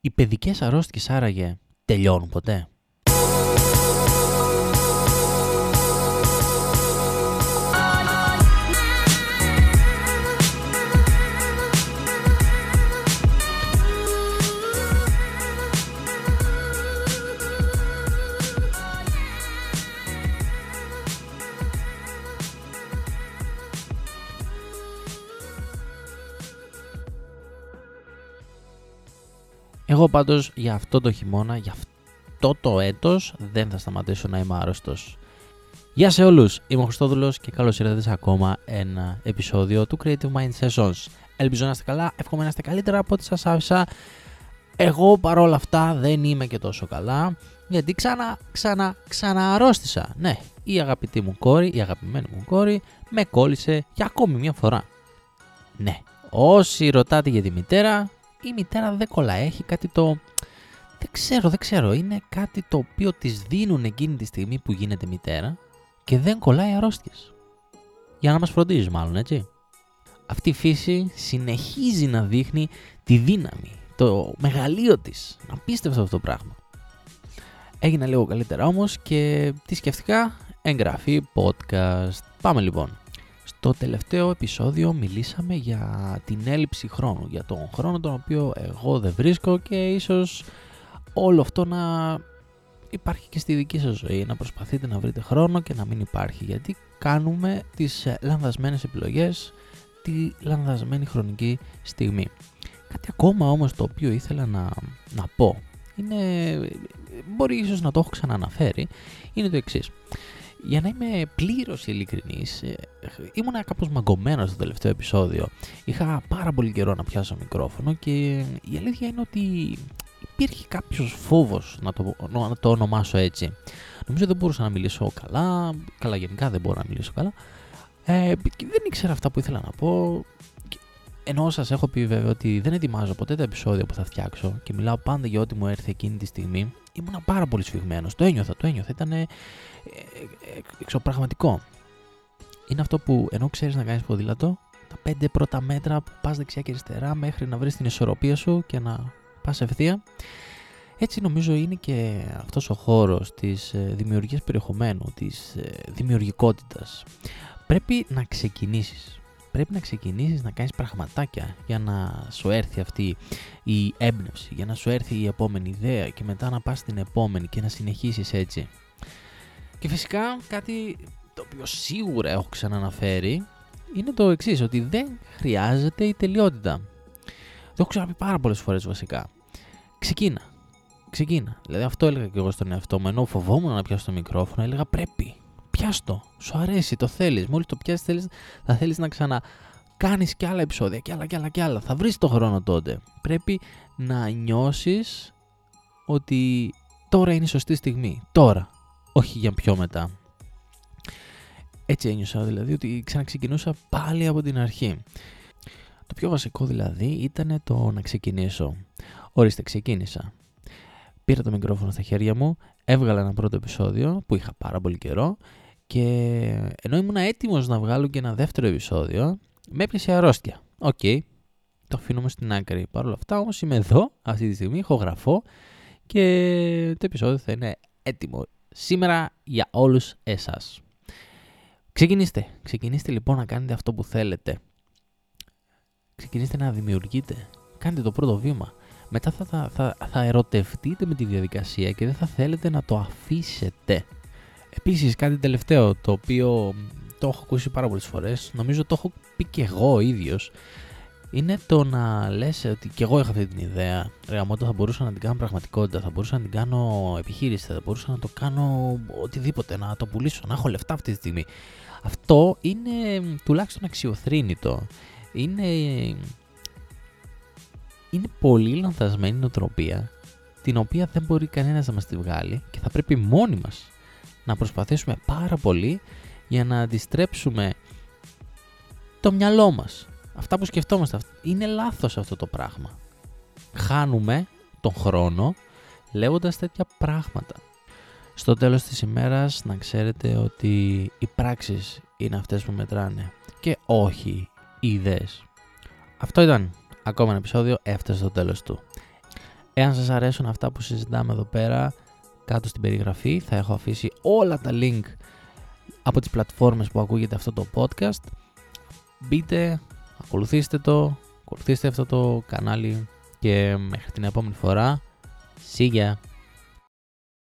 Οι παιδικές αρρώστιες άραγε τελειώνουν ποτέ; Εγώ πάντως για αυτό το χειμώνα, για αυτό το έτος δεν θα σταματήσω να είμαι άρρωστος. Γεια σε όλους, είμαι ο Χριστόδουλος και καλώς ήρθατε σε ακόμα ένα επεισόδιο του Creative Mind Sessions. Ελπίζω να είστε καλά, εύχομαι να είστε καλύτερα από ό,τι σας άφησα. Εγώ παρόλα αυτά δεν είμαι και τόσο καλά, γιατί ξανά, ξανά, ξανά αρρώστησα. Ναι, η αγαπητή μου κόρη, η αγαπημένη μου κόρη, με κόλλησε για ακόμη μια φορά. Ναι, όσοι ρωτάτε για τη μητέρα, η μητέρα δεν κολλάει. Έχει κάτι το. Δεν ξέρω, δεν ξέρω. Είναι κάτι το οποίο της δίνουν εκείνη τη στιγμή που γίνεται μητέρα και δεν κολλάει αρρώστιες. Για να μας φροντίζεις, μάλλον έτσι. Αυτή η φύση συνεχίζει να δείχνει τη δύναμη, το μεγαλείο της. Απίστευτο αυτό το πράγμα. Έγινα λίγο καλύτερα όμως και τι σκεφτικά εγγραφή podcast. Πάμε λοιπόν. Στο τελευταίο επεισόδιο μιλήσαμε για την έλλειψη χρόνου, για τον χρόνο τον οποίο εγώ δεν βρίσκω και ίσως όλο αυτό να υπάρχει και στη δική σας ζωή, να προσπαθείτε να βρείτε χρόνο και να μην υπάρχει, γιατί κάνουμε τις λανδασμένες επιλογές τη λανδασμένη χρονική στιγμή. Κάτι ακόμα όμως το οποίο ήθελα να, να πω, είναι, μπορεί ίσως να το έχω ξανααναφέρει, είναι το εξής για να είμαι πλήρως ειλικρινής, ε, ήμουν κάπως μαγκωμένος στο τελευταίο επεισόδιο. Είχα πάρα πολύ καιρό να πιάσω μικρόφωνο και η αλήθεια είναι ότι υπήρχε κάποιος φόβος, να το, να το ονομάσω έτσι. Νομίζω δεν μπορούσα να μιλήσω καλά. Καλά, γενικά δεν μπορώ να μιλήσω καλά. Ε, και δεν ήξερα αυτά που ήθελα να πω. Ενώ σας έχω πει βέβαια ότι δεν ετοιμάζω ποτέ τα επεισόδια που θα φτιάξω και μιλάω πάντα για ό,τι μου έρθει εκείνη τη στιγμή, ήμουν πάρα πολύ σφιγμένος. Το ένιωθα, το ένιωθα. Ήταν ε, ε, εξωπραγματικό. Είναι αυτό που ενώ ξέρεις να κάνεις ποδήλατο, τα πέντε πρώτα μέτρα που πας δεξιά και αριστερά μέχρι να βρεις την ισορροπία σου και να πας ευθεία. Έτσι νομίζω είναι και αυτός ο χώρος της ε, δημιουργίας περιεχομένου, της δημιουργικότητας. Πρέπει να ξεκινήσεις πρέπει να ξεκινήσεις να κάνεις πραγματάκια για να σου έρθει αυτή η έμπνευση, για να σου έρθει η επόμενη ιδέα και μετά να πας στην επόμενη και να συνεχίσεις έτσι. Και φυσικά κάτι το οποίο σίγουρα έχω ξαναναφέρει είναι το εξής ότι δεν χρειάζεται η τελειότητα. Το έχω ξαναπεί πάρα πολλές φορές βασικά. Ξεκίνα. Ξεκίνα. Δηλαδή αυτό έλεγα και εγώ στον εαυτό μου. Ενώ φοβόμουν να πιάσω το μικρόφωνο, έλεγα πρέπει πιάστο. Σου αρέσει, το θέλεις. Μόλις το πιάσεις, θέλεις, θα θέλεις να ξανακάνεις και άλλα επεισόδια και άλλα και άλλα και άλλα. Θα βρεις το χρόνο τότε. Πρέπει να νιώσεις ότι τώρα είναι η σωστή στιγμή. Τώρα. Όχι για πιο μετά. Έτσι ένιωσα δηλαδή ότι ξαναξεκινούσα πάλι από την αρχή. Το πιο βασικό δηλαδή ήταν το να ξεκινήσω. Ορίστε, ξεκίνησα. Πήρα το μικρόφωνο στα χέρια μου, έβγαλα ένα πρώτο επεισόδιο που είχα πάρα πολύ καιρό και ενώ ήμουν έτοιμος να βγάλω και ένα δεύτερο επεισόδιο, με έπιασε αρρώστια. OK, okay, το αφήνουμε στην άκρη. Παρ' όλα αυτά όμως είμαι εδώ αυτή τη στιγμή, ηχογραφώ και το επεισόδιο θα είναι έτοιμο σήμερα για όλους εσάς. Ξεκινήστε. Ξεκινήστε λοιπόν να κάνετε αυτό που θέλετε. Ξεκινήστε να δημιουργείτε. Κάντε το πρώτο βήμα. Μετά θα, θα, θα, θα ερωτευτείτε με τη διαδικασία και δεν θα θέλετε να το αφήσετε. Επίσης κάτι τελευταίο το οποίο το έχω ακούσει πάρα πολλές φορές, νομίζω το έχω πει και εγώ ο ίδιος, είναι το να λες ότι και εγώ είχα αυτή την ιδέα. Ρε θα μπορούσα να την κάνω πραγματικότητα, θα μπορούσα να την κάνω επιχείρηση, θα μπορούσα να το κάνω οτιδήποτε, να το πουλήσω, να έχω λεφτά αυτή τη στιγμή. Αυτό είναι τουλάχιστον αξιοθρύνητο. Είναι, είναι πολύ λανθασμένη νοοτροπία, την οποία δεν μπορεί κανένας να μας τη βγάλει και θα πρέπει μόνοι μας να προσπαθήσουμε πάρα πολύ για να αντιστρέψουμε το μυαλό μας. Αυτά που σκεφτόμαστε. Είναι λάθος αυτό το πράγμα. Χάνουμε τον χρόνο λέγοντας τέτοια πράγματα. Στο τέλος της ημέρας να ξέρετε ότι οι πράξεις είναι αυτές που μετράνε και όχι οι ιδέες. Αυτό ήταν ακόμα ένα επεισόδιο, έφτασε στο τέλος του. Εάν σας αρέσουν αυτά που συζητάμε εδώ πέρα, κάτω στην περιγραφή θα έχω αφήσει όλα τα link από τις πλατφόρμες που ακούγεται αυτό το podcast. Μπείτε, ακολουθήστε το, ακολουθήστε αυτό το κανάλι και μέχρι την επόμενη φορά. See ya!